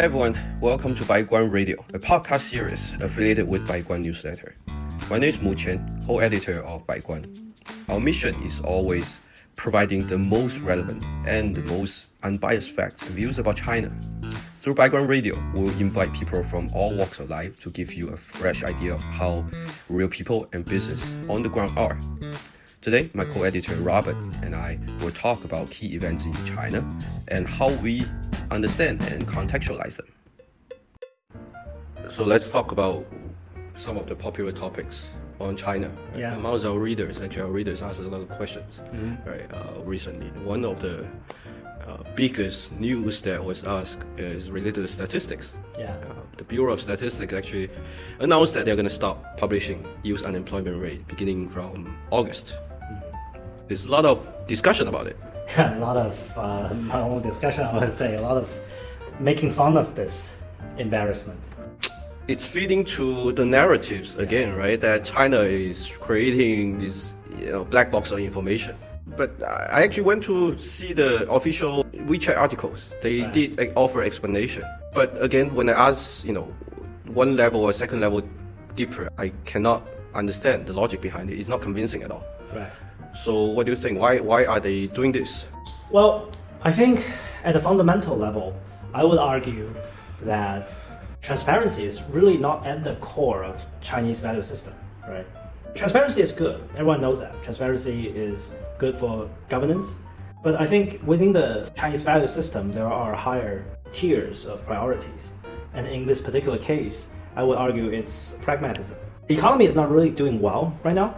everyone, welcome to Baiguan Radio, a podcast series affiliated with Baiguan Newsletter. My name is Mu Chen, co-editor of Baiguan. Our mission is always providing the most relevant and the most unbiased facts and views about China. Through Baiguan Radio, we'll invite people from all walks of life to give you a fresh idea of how real people and business on the ground are. Today, my co-editor Robert and I will talk about key events in China and how we understand and contextualize them. So let's talk about some of the popular topics on China. Yeah. Amongst our readers, actually, our readers asked a lot of questions right uh, recently. One of the uh, biggest news that was asked is related to statistics. Yeah. Uh, the Bureau of Statistics actually announced that they're going to stop publishing youth unemployment rate beginning from August. There's a lot of discussion about it. a lot of uh, not only discussion, I would say a lot of making fun of this embarrassment. It's feeding to the narratives again, right? That China is creating this you know, black box of information. But I actually went to see the official WeChat articles. They Right. did offer explanation. But again, when I ask, you know, one level or second level deeper, I cannot understand the logic behind it. It's not convincing at all. Right. So what do you think? Why why are they doing this? Well, I think at a fundamental level, I would argue that transparency is really not at the core of Chinese value system, right? Transparency is good. Everyone knows that. Transparency is good for governance. But I think within the Chinese value system, there are higher tiers of priorities. And in this particular case, I would argue it's pragmatism. The economy is not really doing well right now,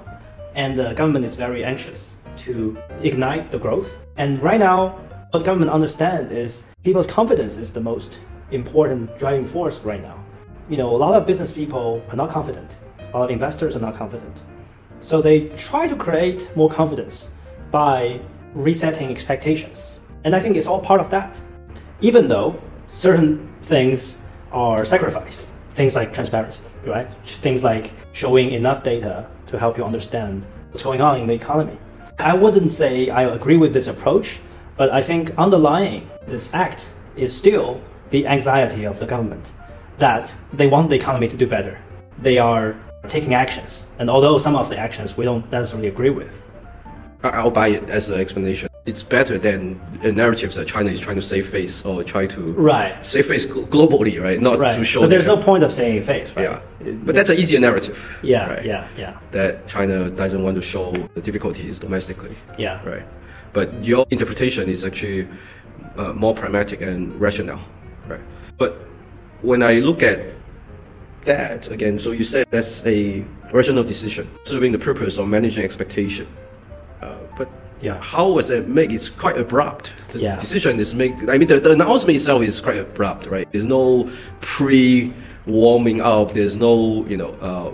and the government is very anxious to ignite the growth. And right now, what government understand is people's confidence is the most important driving force right now. You know, a lot of business people are not confident. A lot of investors are not confident. So they try to create more confidence by resetting expectations. And I think it's all part of that. Even though certain things are sacrificed, things like transparency, right? Things like showing enough data to help you understand what's going on in the economy. I wouldn't say I agree with this approach, but I think underlying this act is still the anxiety of the government that they want the economy to do better. They are taking actions, and although some of the actions we don't necessarily agree with, I'll buy it as an explanation. It's better than the narratives that China is trying to save face or try to right? save face globally, right? Not Right. to show. But there's no point of saying face, right? Yeah, but that's an easier narrative. yeah, right? yeah, yeah, That China doesn't want to show the difficulties domestically, yeah. right? But your interpretation is actually uh, more pragmatic and rational, right? But when I look at that again, so you said that's a rational decision serving the purpose of managing expectation. Uh, but Yeah. how was it made? It's quite abrupt. The Yeah. decision is made. I mean, the, the announcement itself is quite abrupt, right? There's no pre warming up. There's no, you know, uh,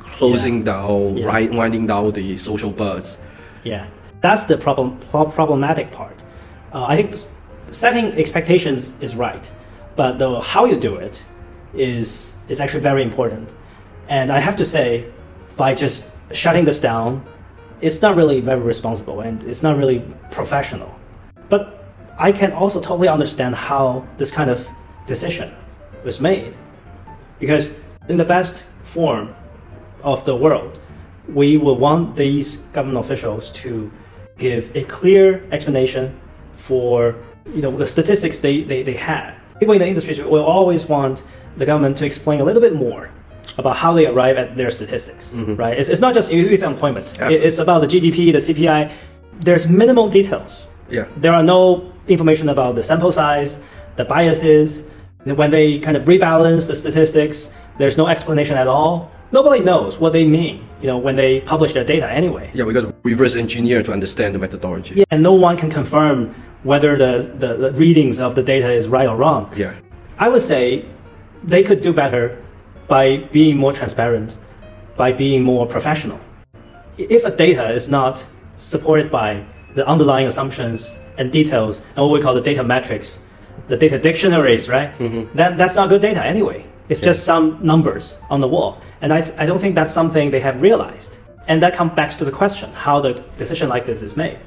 closing down, Yeah. ri- winding down the social buzz. Yeah, that's the problem, pro- problematic part. Uh, I think setting expectations is right, but the how you do it is is actually very important. And I have to say, by just shutting this down, it's not really very responsible and it's not really professional. But I can also totally understand how this kind of decision was made, because in the best form of the world, we will want these government officials to give a clear explanation for you know the statistics they, they, they had. People in the industry will always want the government to explain a little bit more about how they arrive at their statistics, mm-hmm. right? It's, it's not just youth unemployment. Yeah. It- It's about the GDP, the CPI. There's minimal details. Yeah. There are no information about the sample size, the biases. When they kind of rebalance the statistics, there's no explanation at all. Nobody knows what they mean, you know, when they publish their data anyway. Yeah, we got to reverse engineer to understand the methodology. Yeah, and no one can confirm whether the, the, the readings of the data is right or wrong. Yeah. I would say they could do better by being more transparent, by being more professional. If a data is not supported by the underlying assumptions and details and what we call the data metrics, the data dictionaries, right? Mm-hmm. Then that's not good data anyway. It's just some numbers on the wall. And I, I don't think that's something they have realized. And that comes back to the question how the decision like this is made.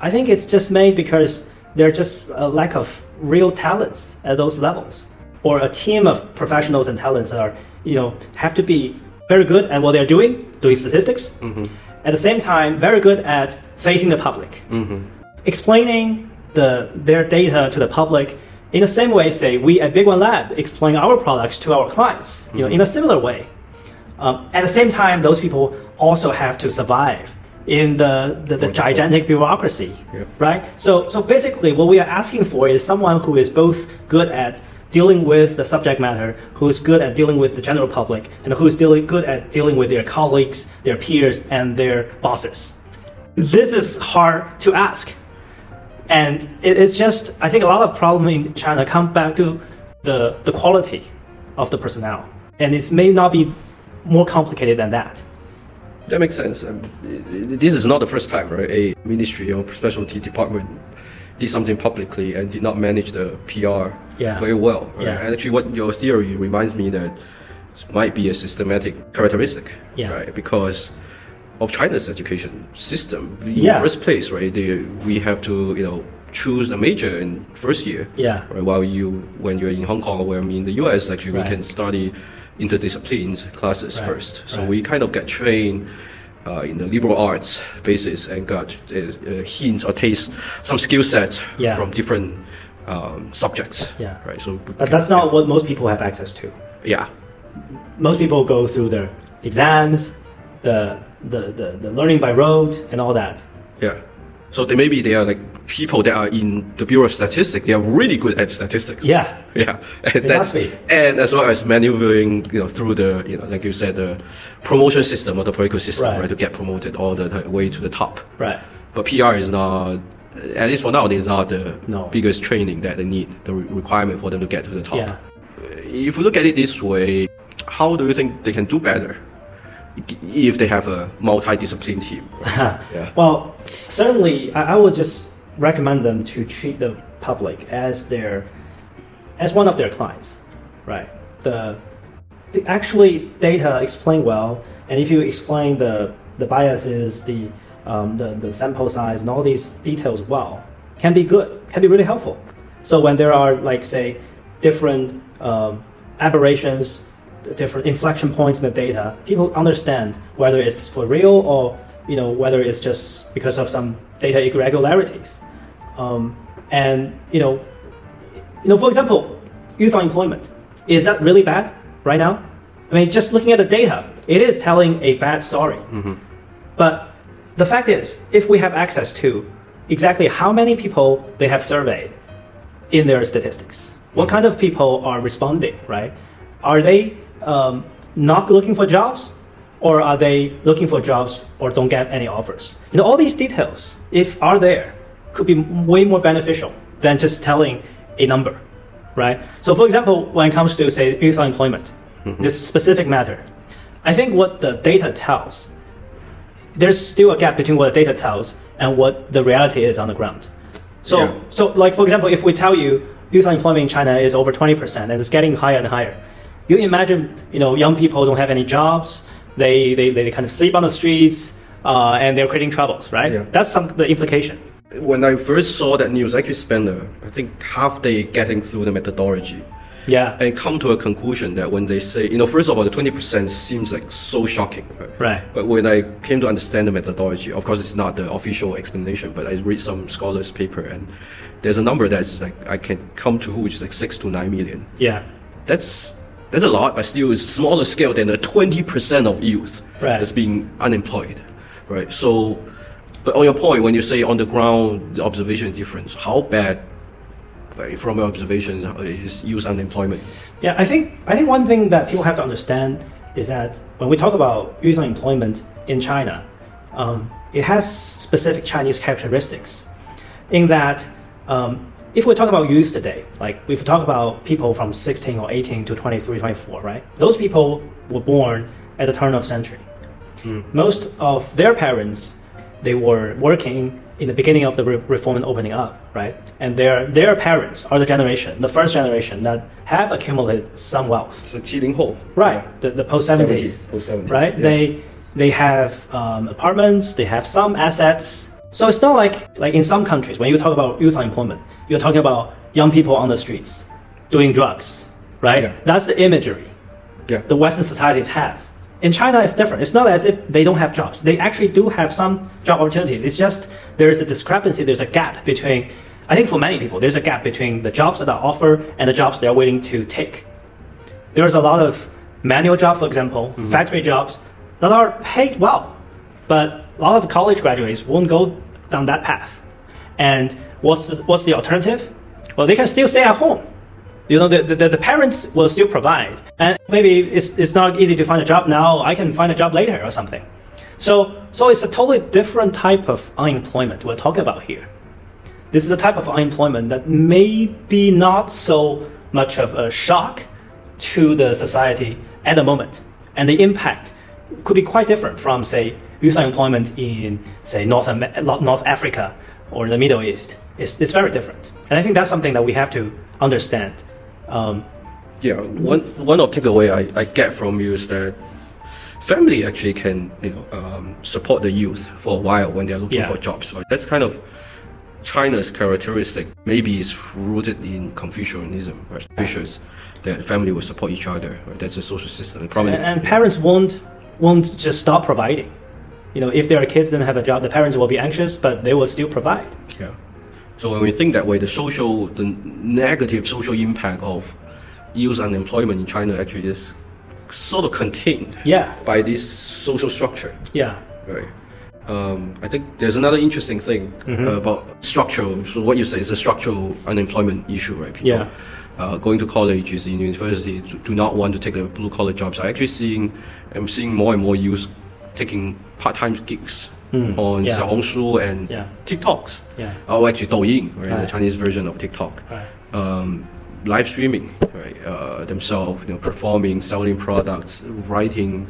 I think it's just made because there's just a lack of real talents at those levels, or a team of professionals and talents that are, you know, have to be very good at what they're doing, doing statistics. Mm-hmm. At the same time, very good at facing the public, mm-hmm. explaining the their data to the public in the same way, say we at Baiguan Lab explain our products to our clients, you know, mm-hmm. in a similar way. Um, at the same time, those people also have to survive in the, the, the gigantic bureaucracy, Yep. right? So, so basically, what we are asking for is someone who is both good at dealing with the subject matter, who is good at dealing with the general public, and who is dealing good at dealing with their colleagues, their peers, and their bosses. This is hard to ask and it's just I think a lot of problem in China come back to the the quality of the personnel, and it may not be more complicated than that. That makes sense. Um, this is not the first time, right? A ministry or specialty department did something publicly and did not manage the PR Yeah. very well. right? Yeah. And actually, what your theory reminds me that might be a systematic characteristic, Yeah. right? Because of China's education system. In Yeah. the first place, right? They, we have to, you know, choose a major in first year. Yeah. Right? While you, when you're in Hong Kong or when in the US, actually, Right. we can study interdisciplines classes Right. first. So Right. we kind of get trained uh, in the liberal arts basis and got uh, uh, hints or taste some skill sets Yeah. from different um, subjects. Yeah. Right. So. But that's not what most people have access to. Yeah. Most people go through their exams, the the, the, the learning by rote, and all that. Yeah. So they maybe they are like people that are in the Bureau of Statistics. They are really good at statistics. Yeah. Yeah, and that's must be. and as well as maneuvering, you know, through the you know, like you said, the promotion system or the political system, Right. right, to get promoted all the the way to the top. Right. But PR is not, at least for now, is not the No. biggest training that they need, the re- requirement for them to get to the top. Yeah. Uh, if you look at it this way, how do you think they can do better if they have a multidiscipline team? Yeah. Well, certainly, I, I would just recommend them to treat the public as their, as one of their clients, right? The, the actually data explain well, and if you explain the the biases, the um, the the sample size, and all these details well, can be good, can be really helpful. So when there are like say different um, aberrations, different inflection points in the data, people understand whether it's for real or you know whether it's just because of some data irregularities. Um, and you know, you know, for example, youth unemployment is that really bad right now? I mean, just looking at the data, it is telling a bad story. But the fact is, if we have access to exactly how many people they have surveyed in their statistics, what kind of people are responding, right? Are they um, not looking for jobs, or are they looking for jobs or don't get any offers? You know, all these details, if are there, could be way more beneficial than just telling a number, right? So, for example, when it comes to say youth unemployment, this specific matter, I think what the data tells there's still a gap between what the data tells and what the reality is on the ground. So, Yeah. so like for example, if we tell you youth unemployment in China is over 20% and it's getting higher and higher, you imagine, you know, young people don't have any jobs, they, they, they kind of sleep on the streets, uh, and they're creating troubles, right? Yeah. That's some, the implication. When I first saw that news, I actually spent, uh, I think, half day getting through the methodology Yeah. and come to a conclusion that when they say, you know, first of all, the 20% seems like so shocking. Right? Right. But when I came to understand the methodology, of course, it's not the official explanation, but I read some scholars' paper and there's a number that's like I can come to, which is like six to nine million. Yeah. That's that's a lot, but still it's smaller scale than the 20% of youth Right. that's being unemployed, right? So, but on your point, when you say on the ground, the observation difference, how bad, from your observation, is youth unemployment? Yeah, I think I think one thing that people have to understand is that when we talk about youth unemployment in China, um, it has specific Chinese characteristics. In that, um, if we talk about youth today, like if we talk about people from 16 or 18 to 23, 24, right? Those people were born at the turn of century. Most of their parents, they were working in the beginning of the re- reform and opening up, right? And their their parents are the generation, the first generation that have accumulated some wealth, So 七零后, right? The, the post 70s, 70s, post-70s, right? yeah. They they have um, apartments, they have some assets. So it's not like like in some countries when you talk about youth unemployment, you're talking about young people on the streets doing drugs, right? Yeah. That's the imagery Yeah. the Western societies have. In China, it's different. It's not as if they don't have jobs. They actually do have some job opportunities. It's just there's a discrepancy, there's a gap between, I think for many people, there's a gap between the jobs that are offered and the jobs they're willing to take. There's a lot of manual jobs, for example, mm-hmm. factory jobs that are paid well, but a lot of college graduates won't go down that path. And what's the, what's the alternative? Well, they can still stay at home. You know, the, the, the parents will still provide. And maybe it's, it's not easy to find a job now. I can find a job later or something. So, so it's a totally different type of unemployment we're talking about here. This is a type of unemployment that may be not so much of a shock to the society at the moment. And the impact could be quite different from, say, youth unemployment in, say, North, North Africa or the Middle East. It's, it's very different. And I think that's something that we have to understand. Um, Yeah, one one of takeaway I, I get from you is that family actually can you know um, support the youth for a while when they're looking Yeah. for jobs. Right? That's kind of China's characteristic. Maybe it's rooted in Confucianism, right? Confucius, that family will support each other. Right? That's a social system. And, and parents won't, won't just stop providing. You know, if their kids don't have a job, the parents will be anxious, but they will still provide. Yeah. So when we think that way, the social, the negative social impact of youth unemployment in China actually is sort of contained Yeah. by this social structure. Yeah. Right. Um, I think there's another interesting thing uh, about structural. So what you say is a structural unemployment issue, right? People, Yeah. Uh, going to colleges in university do, do not want to take the blue collar jobs. I actually seeing, I'm seeing more and more youth taking part-time gigs on Yeah. Xiaohongshu and Yeah. TikToks. Yeah. Oh, actually Douyin, right? The Chinese version of TikTok. Right. Um, live streaming, right? Uh, themselves, you know, performing, selling products, writing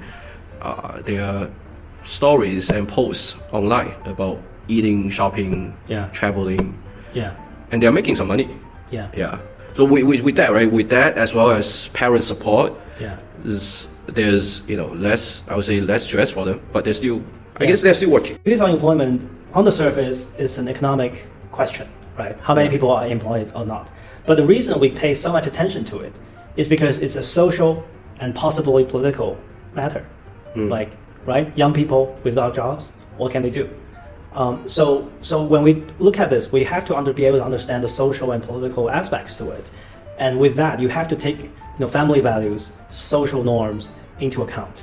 uh, their stories and posts online about eating, shopping, Yeah. traveling, Yeah. and they're making some money. Yeah. Yeah. So with, with, with that, right? With that, as well as parent support, Yeah. there's you know less, I would say less stress for them, but they're still, I guess they're still working. Youth unemployment on the surface is an economic question, right? How many people are employed or not? But the reason we pay so much attention to it is because it's a social and possibly political matter. Like, right? Young people without jobs, what can they do? Um, so, so when we look at this, we have to under, be able to understand the social and political aspects to it, and with that, you have to take you know family values, social norms into account.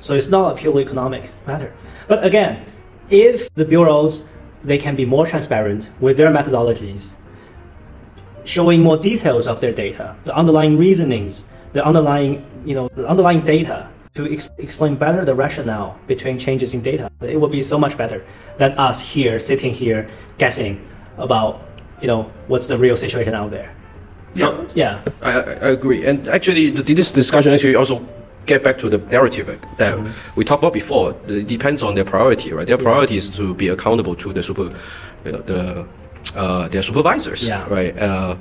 So it's not a purely economic matter. But again, if the bureaus they can be more transparent with their methodologies, showing more details of their data, the underlying reasonings, the underlying you know the underlying data to ex- explain better the rationale between changes in data, it would be so much better than us here sitting here guessing about you know what's the real situation out there. So yeah, I, I I agree. And actually, this discussion actually also get back to the narrative that we talked about before. It depends on their priority, right? Their priority is to be accountable to the super, you know, the uh, their supervisors, Yeah. right? Uh,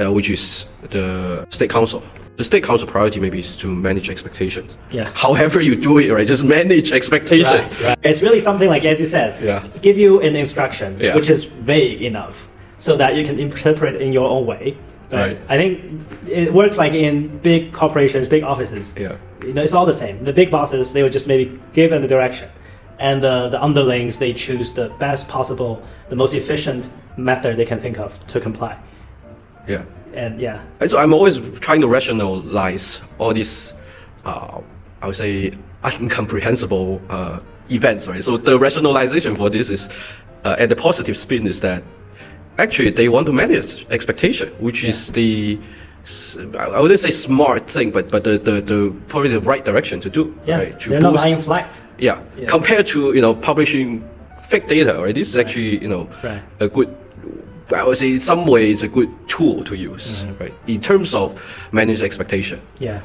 uh, which is the state council. The state council priority maybe is to manage expectations. Yeah. However you do it, right? Just manage expectations. Right, right. It's really something like, as you said, Yeah. give you an instruction Yeah. which is vague enough so that you can interpret it in your own way. Right. I think it works like in big corporations, big offices. Yeah. You know, it's all the same. The big bosses, they will just maybe give them the direction. And the, the underlings, they choose the best possible, the most efficient method they can think of to comply. Yeah. And yeah, And so I'm always trying to rationalize all these, uh, I would say, incomprehensible uh, events, right? So the rationalization for this is, uh, and the positive spin is that actually they want to manage expectation, which is the, I wouldn't say smart thing, but but the, the, the probably the right direction to do, yeah, right? To they're not boost- lying flat. yeah. Yeah. Compared to, you know, publishing fake data, right? This is actually, you know, Right. a good, I would say in some ways a good tool to use, Mm-hmm. right? In terms of manage expectation. Yeah.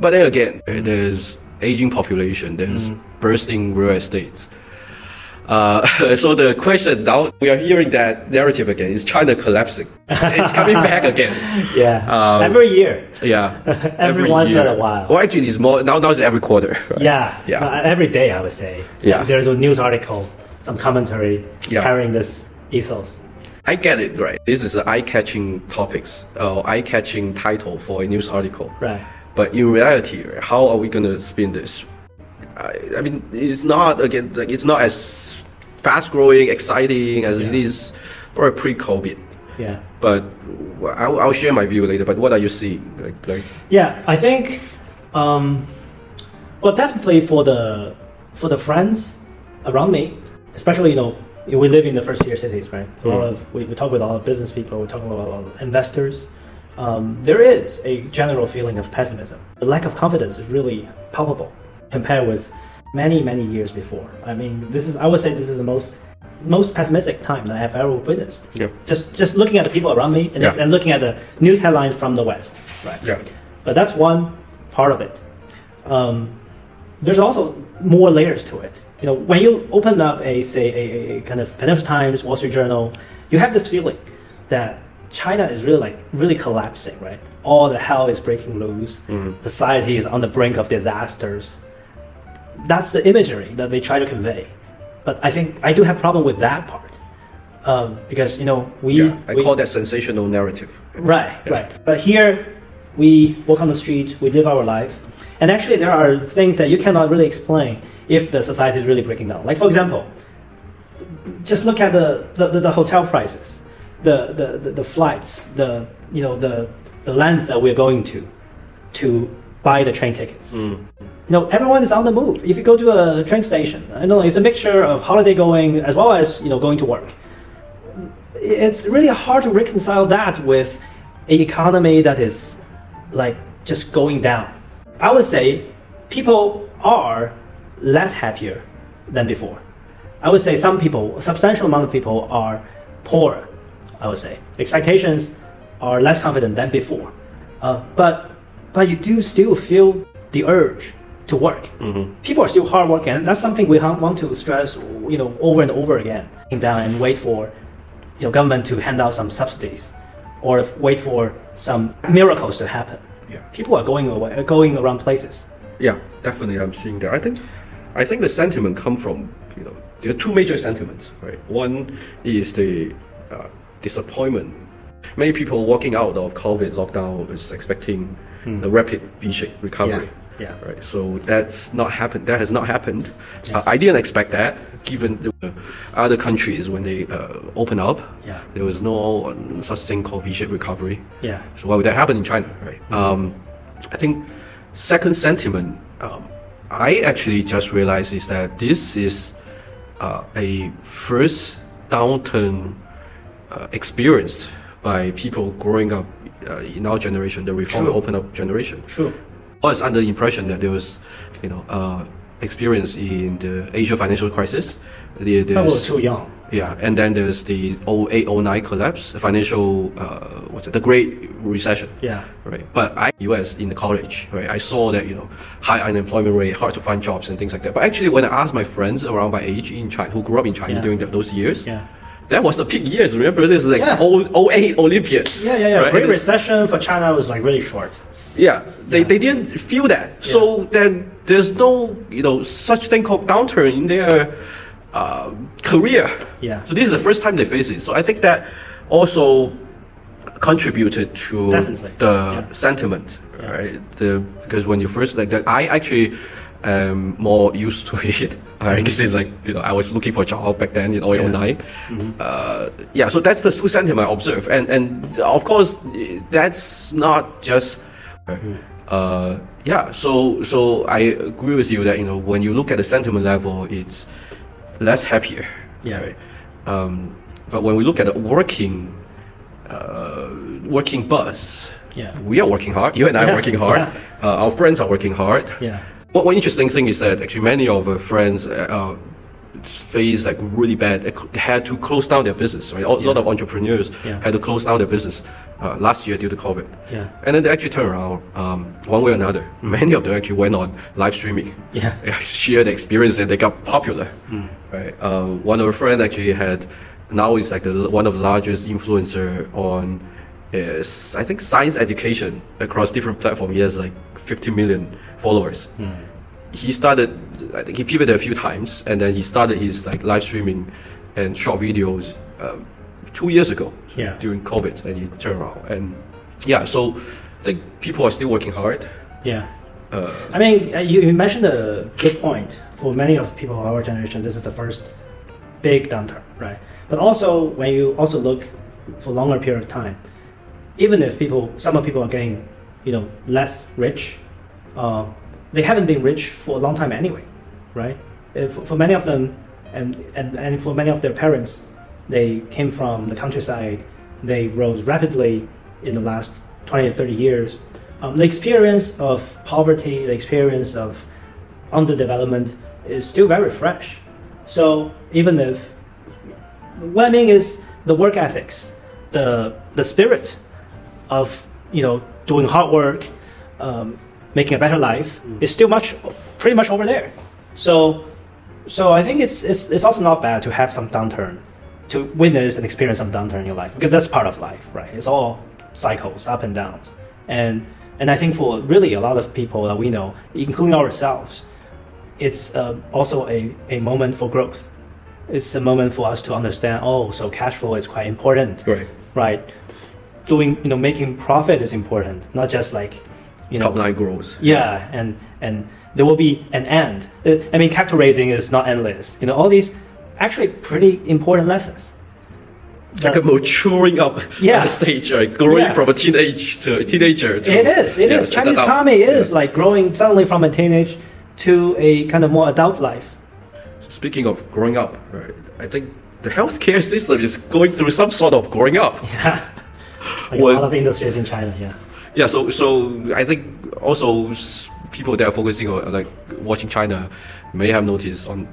But then again, uh, there's aging population, there's Mm-hmm. bursting real estates. Uh, so the question now, we are hearing that narrative again. Is China collapsing? it's coming back again. Yeah. Um, Every year. Yeah. Every once in a while. Well, actually, it's more, now, now it's every quarter. right? Yeah, Yeah. Uh, every day I would say. Yeah. there's a news article, some commentary Yeah. carrying this ethos. I get it, right? This is an eye-catching topics, uh, eye-catching title for a news article. Right. But in reality, how are we gonna spin this? I, I mean, it's not again, like it's not as fast-growing, exciting as it Yeah. is for pre-COVID. Yeah. But I'll, I'll share my view later. But what are you seeing? Like, like Yeah, I think, um, well, definitely for the for the friends around me, especially you know we live in the first tier cities, right? A lot Mm. of we, we talk with a lot of business people, we talk with a lot of investors. Um, there is a general feeling of pessimism. The lack of confidence is really palpable compared with many many years before. I mean, this is I would say this is the most most pessimistic time that I have ever witnessed. Yeah. Just just looking at the people around me and, Yeah. and looking at the news headlines from the West, right? yeah, But that's one part of it. Um, there's also more layers to it. You know, when you open up a say a, a- a kind of Financial Times, Wall Street Journal, you have this feeling that China is really like really collapsing, right? All the hell is breaking loose. Society is on the brink of disasters. That's the imagery that they try to convey. But I think I do have problem with that part um, because you know we yeah. I we- call that sensational narrative. Right, Yeah. right. But here, we walk on the street, we live our life, and actually, there are things that you cannot really explain if the society is really breaking down. Like, for example, just look at the, the, the, hotel prices, the, the, the, the flights, the you know the the length that we're going to to buy the train tickets. You know, everyone is on the move. If you go to a train station, I know it's a mixture of holiday going as well as you know going to work it's really hard to reconcile that with an economy that is like just going down. I would say people are less happier than before. I would say some people, a substantial amount of people are poorer. I would say expectations are less confident than before. Uh, but but you do still feel the urge to work. People are still hardworking, and that's something we want to stress, you know, over and over again. Down and wait for you know, government to hand out some subsidies or wait for some miracles to happen. Yeah. People are going away, going around places. Yeah, definitely, I'm seeing that. I think, I think the sentiment come from you know there are two major sentiments, right? One is the uh, disappointment. Many people walking out of COVID lockdown is expecting a rapid V-shaped recovery. Yeah, yeah. Right. So that's not happened. That has not happened. Uh, I didn't expect that, given the other countries when they uh, open up. Yeah. There was no um, such thing called V-shaped recovery. Yeah. So why would that happen in China, right? Um, I think second sentiment, um, I actually just realized is that this is uh, a first downturn uh, experienced by people growing up uh, in our generation, the reform True. open up generation. True. I was under the impression that there was, you know, uh, experience in the Asia financial crisis. The, But we're too young. yeah, and then there's the 08, 09 collapse, the financial, uh, what's it, the Great Recession. Yeah. Right. But I, US in the college, right, I saw that, you know, high unemployment rate, hard to find jobs and things like that. But actually, when I asked my friends around my age in China, who grew up in China Yeah. during th- those years, Yeah. That was the peak years. Remember, this is like Yeah. 0- 08 Olympiad. Yeah, yeah, yeah. right? Great recession for China was like really short. yeah, they, they didn't feel that. So then there's no, you know, such thing called downturn in their uh, career. Yeah. So this is the first time they face it. So I think that also contributed to Definitely. the Yeah. sentiment, right? The because when you first like that, I actually am more used to it. I guess it's like you know I was looking for a job back then in 0809. Uh, yeah, so that's the two sentiment I observe, and and of course that's not just. Uh, yeah, so so I agree with you that you know when you look at the sentiment level, it's less happier. Yeah. Right? Um, but when we look at the working, uh, working bus, Yeah. we are working hard. You and I Yeah, are working hard. yeah. Uh, our friends are working hard. Yeah. One, one interesting thing is that actually many of our friends uh, face like really bad. They had to close down their business. Right, a lot of entrepreneurs Yeah. had to close down their business uh, last year due to COVID. Yeah. And then they actually turned around um, one way or another. Many of them actually went on live streaming. Yeah. Share the experience and they got popular. Right. Uh, one of our friend actually had now is like the, one of the largest influencer on is I think science education across different platforms. He has like 50 million followers. He started I think he pivoted a few times and then he started his like live streaming and short videos. Um, two years ago. Yeah. During COVID, and he turned around, and yeah, so think people are still working hard. Yeah. Uh, I mean, uh, you, you mentioned a good point. For many of people of our generation, this is the first big downturn, right? But also, when you also look for longer period of time, even if people, some of people are getting, you know, less rich, uh, they haven't been rich for a long time anyway, right? If, for many of them, and, and, and for many of their parents, they came from the countryside, they rose rapidly in the last 20 or 30 years. Um, the experience of poverty, the experience of underdevelopment is still very fresh. So even if what I mean is the work ethics, the the spirit of you know doing hard work, um, making a better life is still much pretty much over there. So so I think it's it's it's also not bad to have some downturn, to witness and experience some downturn in your life because that's part of life, right? It's all cycles, up and downs, and and I think for really a lot of people that we know, including ourselves, it's uh, also a, a moment for growth. It's a moment for us to understand. Oh, so cash flow is quite important, right. right? Doing you know making profit is important, not just like you know Top line growth. yeah, and and there will be an end. Uh, I mean, capital raising is not endless. You know, all these actually pretty important lessons. Like a maturing up Yeah. stage, right? Growing Yeah. from a teenage to a teenager. To, It is. It Yeah, is. Chinese that- economy is like growing suddenly from a teenage to a kind of more adult life. Speaking of growing up, right? I think the healthcare system is going through some sort of growing up. Yeah. Like Was- a lot of industries in China. Yeah. Yeah, so so I think also people that are focusing on like watching China may have noticed on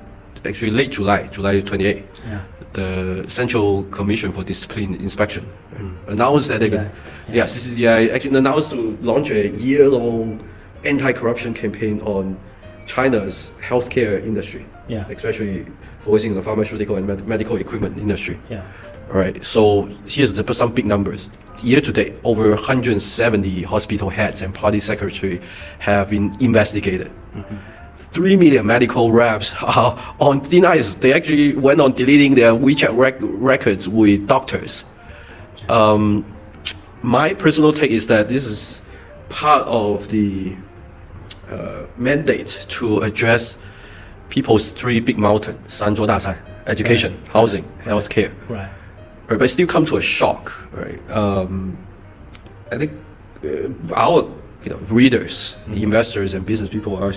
actually late July, July 28, Yeah. the Central Commission for Discipline Inspection announced that they Yeah. yeah, CCDI actually announced to launch a year-long anti-corruption campaign on China's healthcare industry, Yeah. especially focusing on the pharmaceutical and med- medical equipment industry. Yeah. All right, so here's the, some big numbers. Year to date, over 170 hospital heads and party secretary have been investigated. Three million medical reps are on thin ice. They actually went on deleting their WeChat rec- records with doctors. Um, my personal take is that this is part of the uh, mandate to address people's three big mountains: 三座大山, education, housing, healthcare Right. right, but still come to a shock, right? Um, I think uh, our you know readers, investors, and business people are,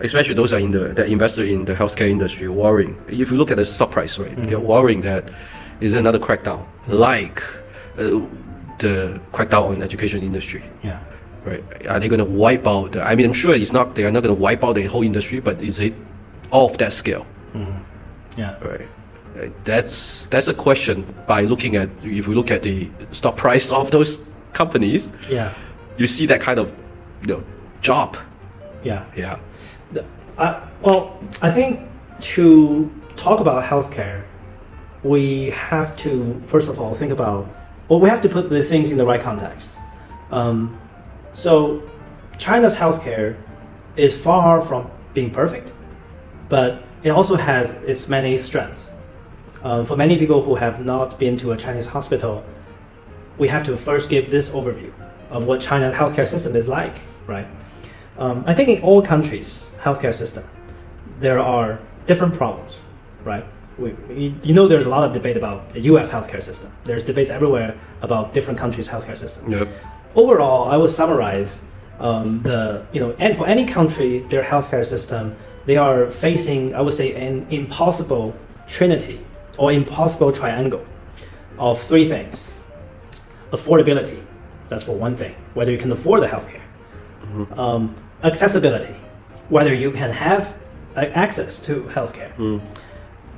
especially those are in the that investor in the healthcare industry, worrying. If you look at the stock price, right, they're worrying that is another crackdown, like uh, the crackdown on education industry. Yeah. Right? Are they going to wipe out? The, I mean, I'm sure it's not. They are not going to wipe out the whole industry, but is it off that scale? Yeah. Right. That's that's a question. By looking at, if you look at the stock price of those companies, Yeah. you see that kind of, you know, job. Yeah. Yeah. The- Uh, well, I think to talk about healthcare, we have to first of all think about well, we have to put the things in the right context. Um, so, China's healthcare is far from being perfect, but it also has its many strengths. Um, for many people who have not been to a Chinese hospital, we have to first give this overview of what China's healthcare system is like, right? Um, I think in all countries' healthcare system, there are different problems, right? We, you, you know, there's a lot of debate about the U.S. healthcare system. There's debates everywhere about different countries' healthcare system. Yep. Overall, I would summarize um, the you know, and for any country, their healthcare system, they are facing, I would say, an impossible trinity or impossible triangle of three things: affordability, that's for one thing, whether you can afford the healthcare. Um, accessibility, whether you can have access to healthcare,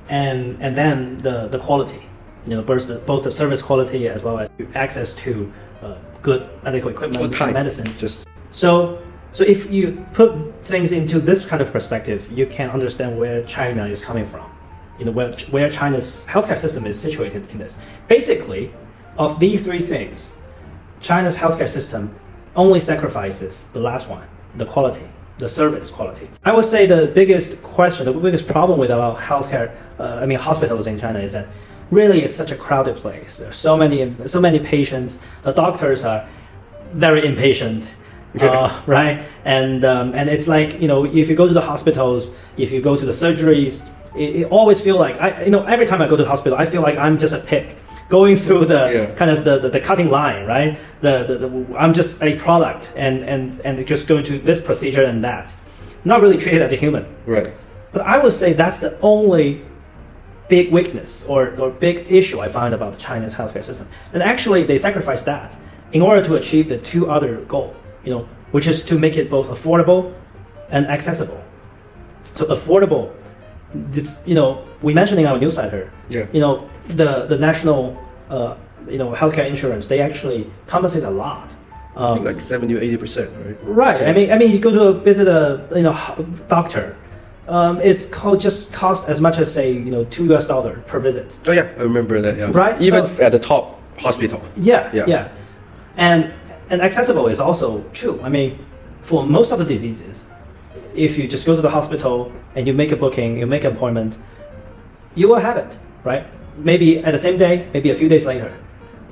and and then the the quality, you know, both the, both the service quality as well as access to uh, good medical equipment and medicines. Just So, so if you put things into this kind of perspective, you can understand where China is coming from. You know, where, where China's healthcare system is situated in this. Basically, of these three things, China's healthcare system only sacrifices the last one, the quality, the service quality. I would say the biggest question, the biggest problem with our healthcare, uh, I mean hospitals in China is that really it's such a crowded place. There are so many so many patients. The doctors are very impatient. Uh, right, and um, and it's like you know if you go to the hospitals, if you go to the surgeries, it, it always feel like I you know every time I go to the hospital, I feel like I'm just a pig going through the Yeah. kind of the, the, the cutting line, right? The, the, the I'm just a product and and and just going to this procedure and that, not really treated as a human. Right. But I would say that's the only big weakness or, or big issue I find about the Chinese healthcare system. And actually, they sacrifice that in order to achieve the two other goal, you know, which is to make it both affordable and accessible. So affordable, this, you know, we mentioned in our newsletter, Yeah. you know, the the national, uh, you know, healthcare insurance they actually compensates a lot. Um, like 70 or 80%, right? Right. I mean, I mean, you go to visit a you know doctor. Um, it's called just cost as much as say you know two US dollar per visit. Oh, yeah, I remember that. Yeah. Right, Even so- at the top hospital. Yeah, Yeah. yeah, and and accessible is also true. I mean, for most of the diseases, if you just go to the hospital and you make a booking, you make an appointment, you will have it, right? Maybe at the same day, maybe a few days later.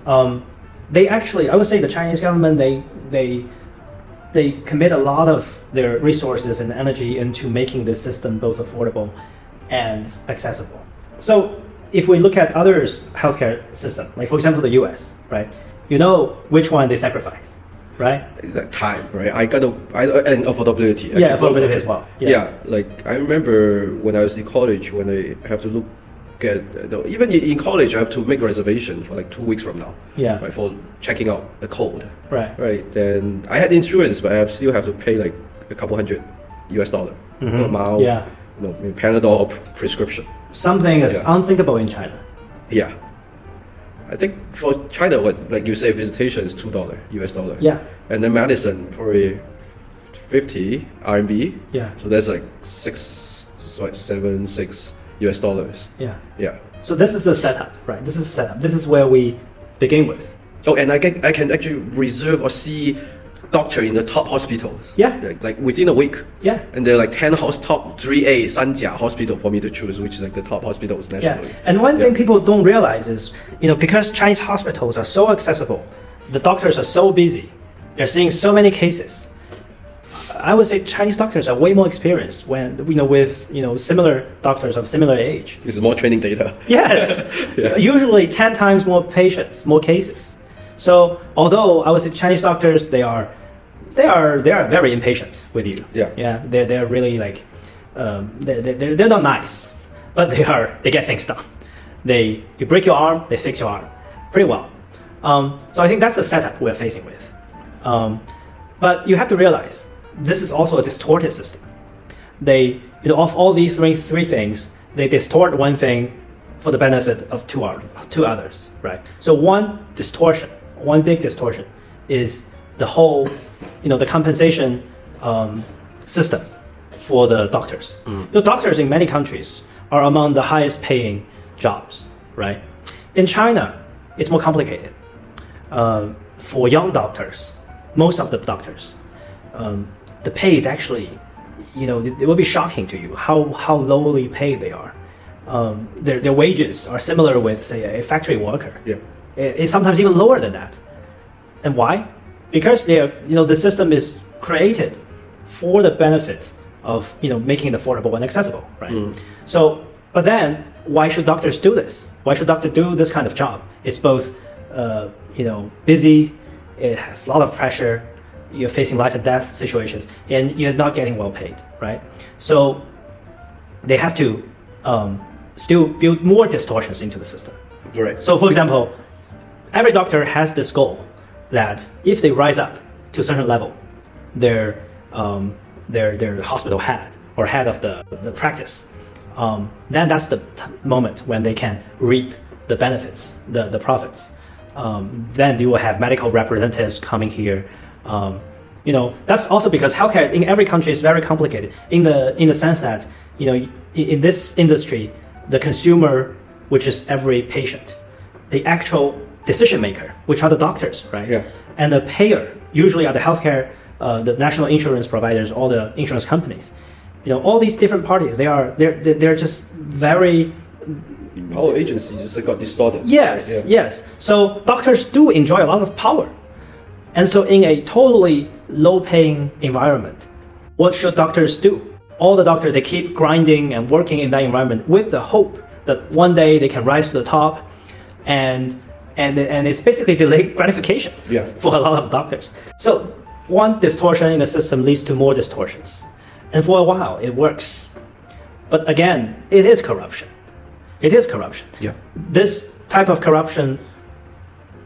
Um, they actually, I would say, the Chinese government they they they commit a lot of their resources and energy into making this system both affordable and accessible. So if we look at others' healthcare system, like for example the U.S., right? You know which one they sacrifice, right? Like time, right? I gotta, and affordability. Yeah, actually, both affordability as well. Yeah. Yeah. like I remember when I was in college, when I have to look at, no, even in college, I have to make a reservation for like two weeks from now. Yeah. Right, for checking out a code. Right. Right. Then I had insurance, but I still have to pay like a couple hundred US dollar for a mile. Mm-hmm. Yeah. You know, Panadol prescription. Something is Yeah. unthinkable in China. Yeah. I think for China, what like you say, visitation is two dollar US dollar. Yeah. And then medicine probably fifty RMB. Yeah. So that's like six, like seven, six US dollars. Yeah. Yeah. So this is the setup, right? This is the setup. This is where we begin with. Oh, and I can I can actually reserve or see doctor in the top hospitals. Yeah. Like, like within a week. Yeah. And there are like ten hos- top three A Sanjia hospital for me to choose, which is like the top hospitals nationally. Yeah, and one thing people don't realize is, you know, because Chinese hospitals are so accessible, the doctors are so busy, they're seeing so many cases. I would say Chinese doctors are way more experienced when you know with you know similar doctors of similar age. This is more training data. Yes, Yeah. usually ten times more patients, more cases. So although I would say Chinese doctors, they are, they are, they are very impatient with you. Yeah. yeah, they're they're really like, um, they're, they're they're not nice, but they are they get things done. They you break your arm, they fix your arm, pretty well. Um, so I think that's the setup we're facing with. Um, but you have to realize this is also a distorted system they you know of all these three three things they distort one thing for the benefit of two others two others right so one distortion one big distortion is the whole you know the compensation um, system for the doctors the doctors in many countries are among the highest paying jobs right in china it's more complicated uh, for young doctors most of the doctors um, the pay is actually, you know, it, it will be shocking to you how, how lowly paid they are. Um, their, their wages are similar with, say, a factory worker. Yeah. It- it's sometimes even lower than that. And why? Because they are, you know, the system is created for the benefit of, you know, making it affordable and accessible, right? So, but then why should doctors do this? Why should doctors do this kind of job? It's both, uh, you know, busy. It has a lot of pressure. You're facing life and death situations, and you're not getting well paid, right? So they have to um, still build more distortions into the system. Right. So, for example, every doctor has this goal that if they rise up to a certain level, their um, their their hospital head or head of the the practice, um, then that's the t- moment when they can reap the benefits, the the profits. Um, then you will have medical representatives coming here. Um, you know that's also because healthcare in every country is very complicated in the in the sense that you know in, in this industry the consumer which is every patient the actual decision maker which are the doctors right Yeah. and the payer usually are the healthcare uh, the national insurance providers all the insurance companies you know all these different parties they are they're they're just very Power agency just got distorted. Yes, right? Yeah. yes. So doctors do enjoy a lot of power. And so in a totally low paying environment, what should doctors do? All the doctors they keep grinding and working in that environment with the hope that one day they can rise to the top and and and it's basically delayed gratification Yeah. for a lot of doctors. So one distortion in the system leads to more distortions. And for a while it works. But again, it is corruption. It is corruption Yeah. this type of corruption,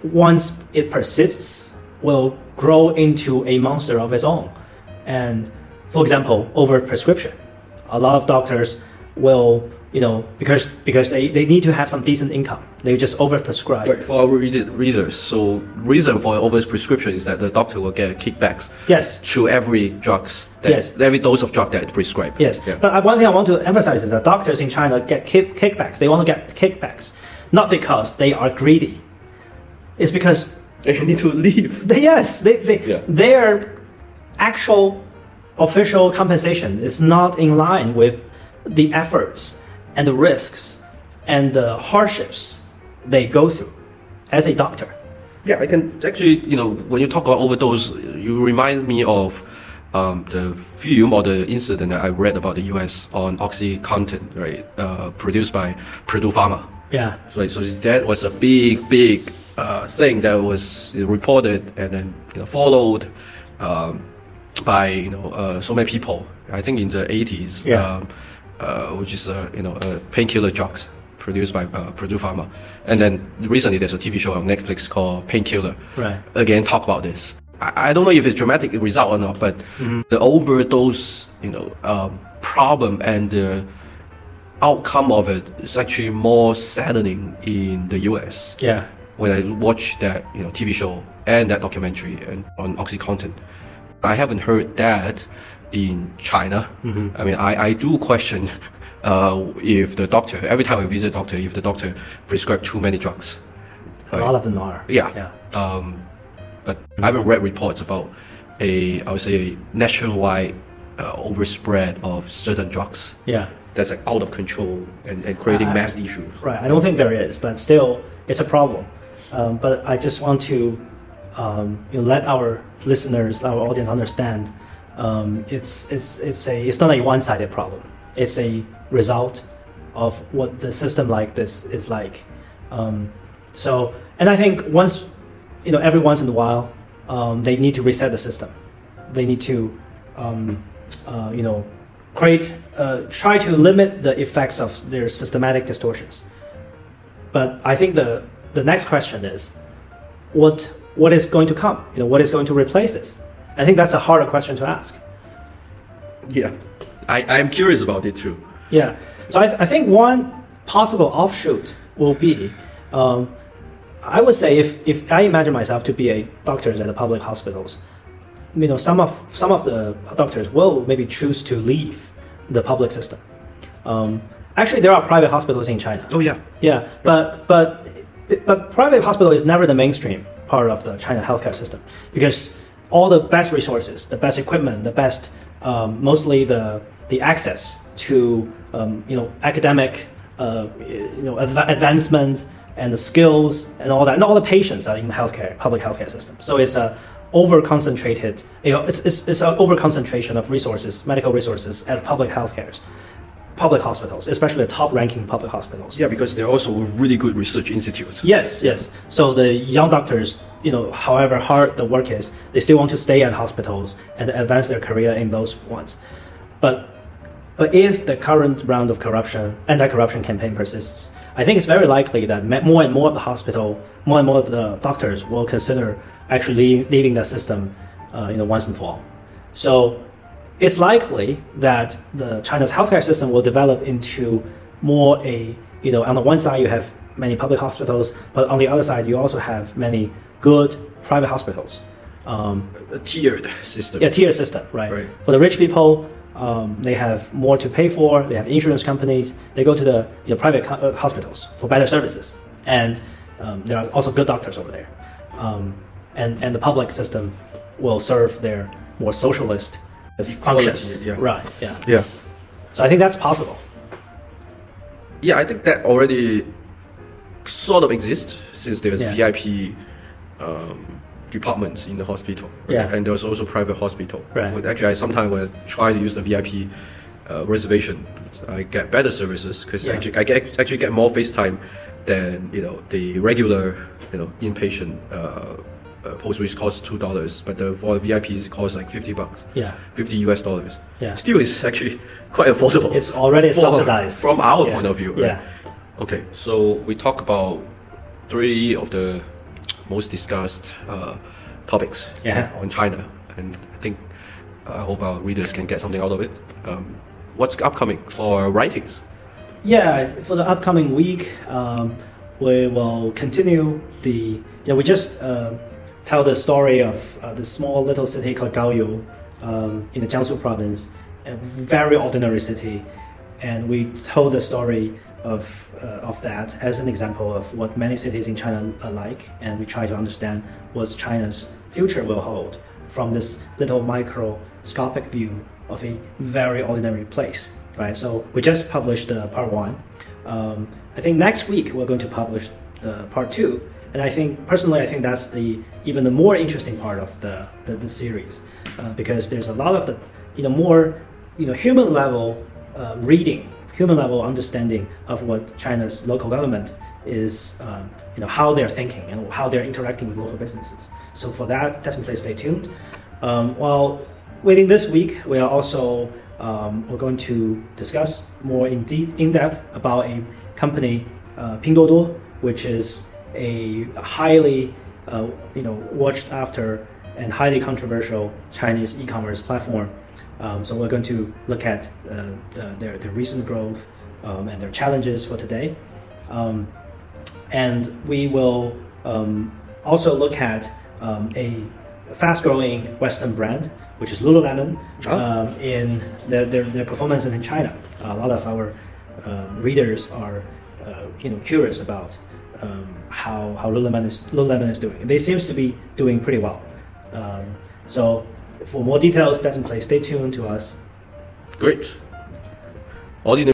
once it persists, will grow into a monster of its own. And for example, over prescription, A lot of doctors will, you know, because because they, they need to have some decent income, they just overprescribe. Right, for our read- readers, so reason for overprescription is that the doctor will get kickbacks Yes. to every drugs, that, Yes. every dose of drug that prescribed. Yes, Yeah. but uh, one thing I want to emphasize is that doctors in China get kick- kickbacks. They want to get kickbacks, not because they are greedy. It's because they need to leave. They- Yes, they, they, Yeah. their actual official compensation is not in line with the efforts and the risks and the hardships they go through as a doctor. Yeah, I can actually, you know, when you talk about overdose, you remind me of um, the film or the incident that I read about the US on OxyContin, right? Uh, produced by Purdue Pharma. Yeah, So, so that was a big, big uh, thing that was reported and then you know, followed um, by you know uh, so many people. I think in the 80s, Yeah. um, uh, which is uh, you know uh, painkiller drugs produced by uh, Purdue Pharma. And then recently there's a TV show on Netflix called Painkiller. Right. Again, talk about this. I, I don't know if it's dramatic result or not, but the overdose, you know, um, problem and the outcome of it is actually more saddening in the US yeah, when I watch that you know TV show and that documentary and on OxyContin. I haven't heard that in China. I mean, I, I do question uh, if the doctor every time I visit doctor if the doctor prescribe too many drugs. a lot of them are. Yeah. yeah, Um, but I haven't read reports about a I would say a nationwide uh, overspread of certain drugs yeah. that's like out of control and, and creating I- mass issues. Right. I don't think there is, but still, it's a problem. Um, but I just want to um, you know, let our listeners, our audience, understand um, it's it's it's a it's not a one-sided problem. It's a result of what the system like this is like. Um, so, and I think once you know, every once in a while, um, they need to reset the system. They need to, um, uh, you know, create, uh, try to limit the effects of their systematic distortions. But I think the the next question is, what what is going to come? You know, what is going to replace this? I think that's a harder question to ask. Yeah, I I'm curious about it too. Yeah. So I, I think one possible offshoot will be, um, I would say if, if I imagine myself to be a doctor at the public hospitals, you know, some of some of the doctors will maybe choose to leave the public system. Um, actually, there are private hospitals in China. Oh yeah, Yeah, but but but private hospital is never the mainstream part of the China healthcare system because all the best resources, the best equipment, the best um, mostly the the access to um, you know academic uh, you know adv- advancement and the skills and all that, and all the patients are in healthcare public healthcare system. So it's a over concentrated, you know, it's, it's, it's an over concentration of resources, medical resources at public healthcares, public hospitals, especially the top ranking public hospitals. yeah, because they're also really good research institutes. Yes, yes. So the young doctors, you know, however hard the work is, they still want to stay at hospitals and advance their career in those ones. But but if the current round of corruption, anti-corruption campaign persists, I think it's very likely that more and more of the hospital, more and more of the doctors will consider actually leaving the system, uh, you know, once and for all. So it's likely that the China's healthcare system will develop into more a you know on the one side you have many public hospitals, but on the other side you also have many good private hospitals. Um, A tiered system. yeah, tiered system, right? Right. For the rich people, um, they have more to pay for. They have insurance companies. They go to the you know, private co- uh, hospitals for better services, and um, there are also good doctors over there. Um, and and the public system will serve their more socialist functions. yeah. Right. Yeah. Yeah. So I think that's possible. yeah, I think that already sort of exists since there's Yeah. VIP um, departments in the hospital. right? Yeah. And there's also private hospital. Right. But actually, I sometimes when I try to use the VIP uh, reservation, I get better services because Yeah. actually I get, actually get more face time than you know the regular you know inpatient uh, uh, post which costs two dollars, but the for VIPs it costs like fifty bucks. Yeah. 50 US dollars. Yeah. Still, is actually quite affordable. It's already for- subsidized. From our Yeah. point of view. Right? Yeah. Okay, so we talk about three of the most discussed uh, topics Yeah. on China, and I think I hope our readers can get something out of it. Um, what's upcoming for writings? Yeah, for the upcoming week, um, we will continue the. Yeah, we just uh, tell the story of uh, the small little city called Gaoyou um, in the Jiangsu province, a very ordinary city, and we told the story of uh, of that as an example of what many cities in China are like, and we try to understand what China's future will hold from this little microscopic view of a very ordinary place, right? So we just published the part one. Um, I think next week we're going to publish the part two, and I think personally I think that's the even the more interesting part of the the, the series uh, because there's a lot of the you know more you know human level uh, reading, human level understanding of what China's local government is, um, you know how they're thinking and how they're interacting with local businesses. So for that, definitely stay tuned. Um, while this week, we are also um, we're going to discuss more in de- in depth about a company, uh, Pinduoduo, which is a highly uh, you know watched after and highly controversial Chinese e-commerce platform. Um, so we're going to look at uh, the, their, their recent growth um, and their challenges for today. Um, and we will um, also look at um, a fast-growing Western brand, which is Lululemon, Oh. um, in their, their, their performances in China. A lot of our uh, readers are, uh, you know, curious about um, how how Lululemon is Lululemon is doing. They seems to be doing pretty well. Um, so, for more details, definitely stay tuned to us. Great. Ordinary